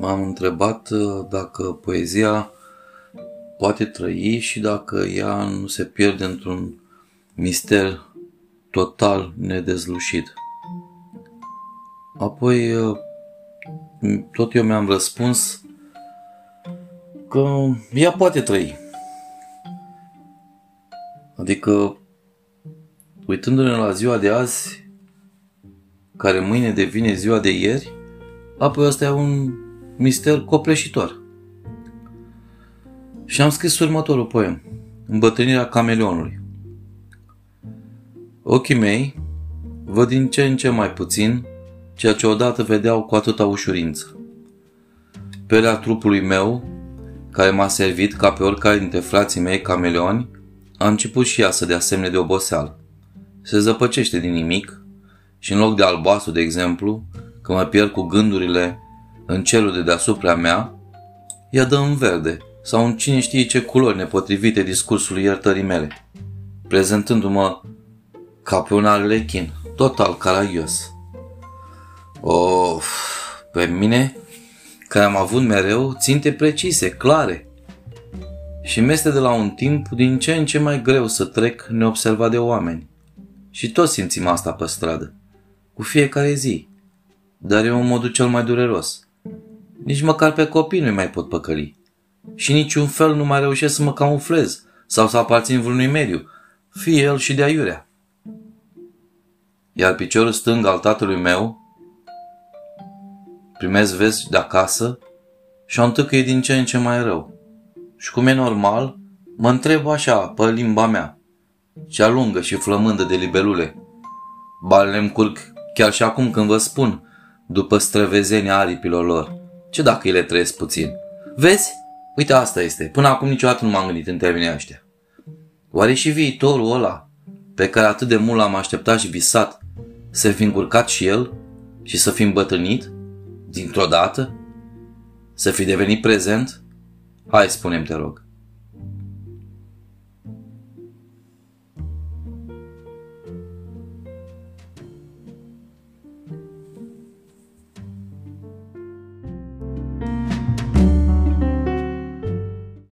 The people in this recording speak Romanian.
m-am întrebat uh, dacă poezia poate trăi și dacă ea nu se pierde într-un mister total nedezlușit. Apoi, uh, tot eu mi-am răspuns că ea poate trăi. Adică, uitându-ne la ziua de azi, care mâine devine ziua de ieri, apoi ăsta e un mister copleșitor. Și am scris următorul poem, Îmbătrânirea cameleonului. Ochii mei văd din ce în ce mai puțin ceea ce odată vedeau cu atâta ușurință. Pelea trupului meu, care m-a servit ca pe oricare dintre frații mei cameleoni, a început și ea să dea semne de oboseală. Se zăpăcește din nimic și în loc de albastru, de exemplu, că mă pierd cu gândurile în cerul de deasupra mea, ea dă în verde sau în cine știe ce culori nepotrivite discursului iertării mele, prezentându-mă ca pe un arlechin, total caragios. Of, pe mine, care am avut mereu ținte precise, clare, și meste de la un timp din ce în ce mai greu să trec neobservat de oameni. Și toți simțim asta pe stradă, cu fiecare zi, dar e un modul cel mai dureros. Nici măcar pe copii nu mai pot păcăli. Și niciun fel nu mai reușesc să mă camuflez sau să aparțin vreunui mediu, fie el și de aiurea. Iar piciorul stâng al tatălui meu primesc vezi de acasă și o e din ce în ce mai rău. Și cum e normal, mă întreb așa, pe limba mea, cea lungă și flămândă de libelule. Balele îmi curg chiar și acum când vă spun, după străvezenia aripilor lor. Ce dacă îi le trăiesc puțin? Vezi? Uite, asta este. Până acum niciodată nu m-am gândit în termenii ăștia. Oare și viitorul ăla, pe care atât de mult l-am așteptat și visat, să fi încurcat și el și să fi îmbătrânit? Dintr-o dată? Să fi devenit prezent? Hai, spunem te rog.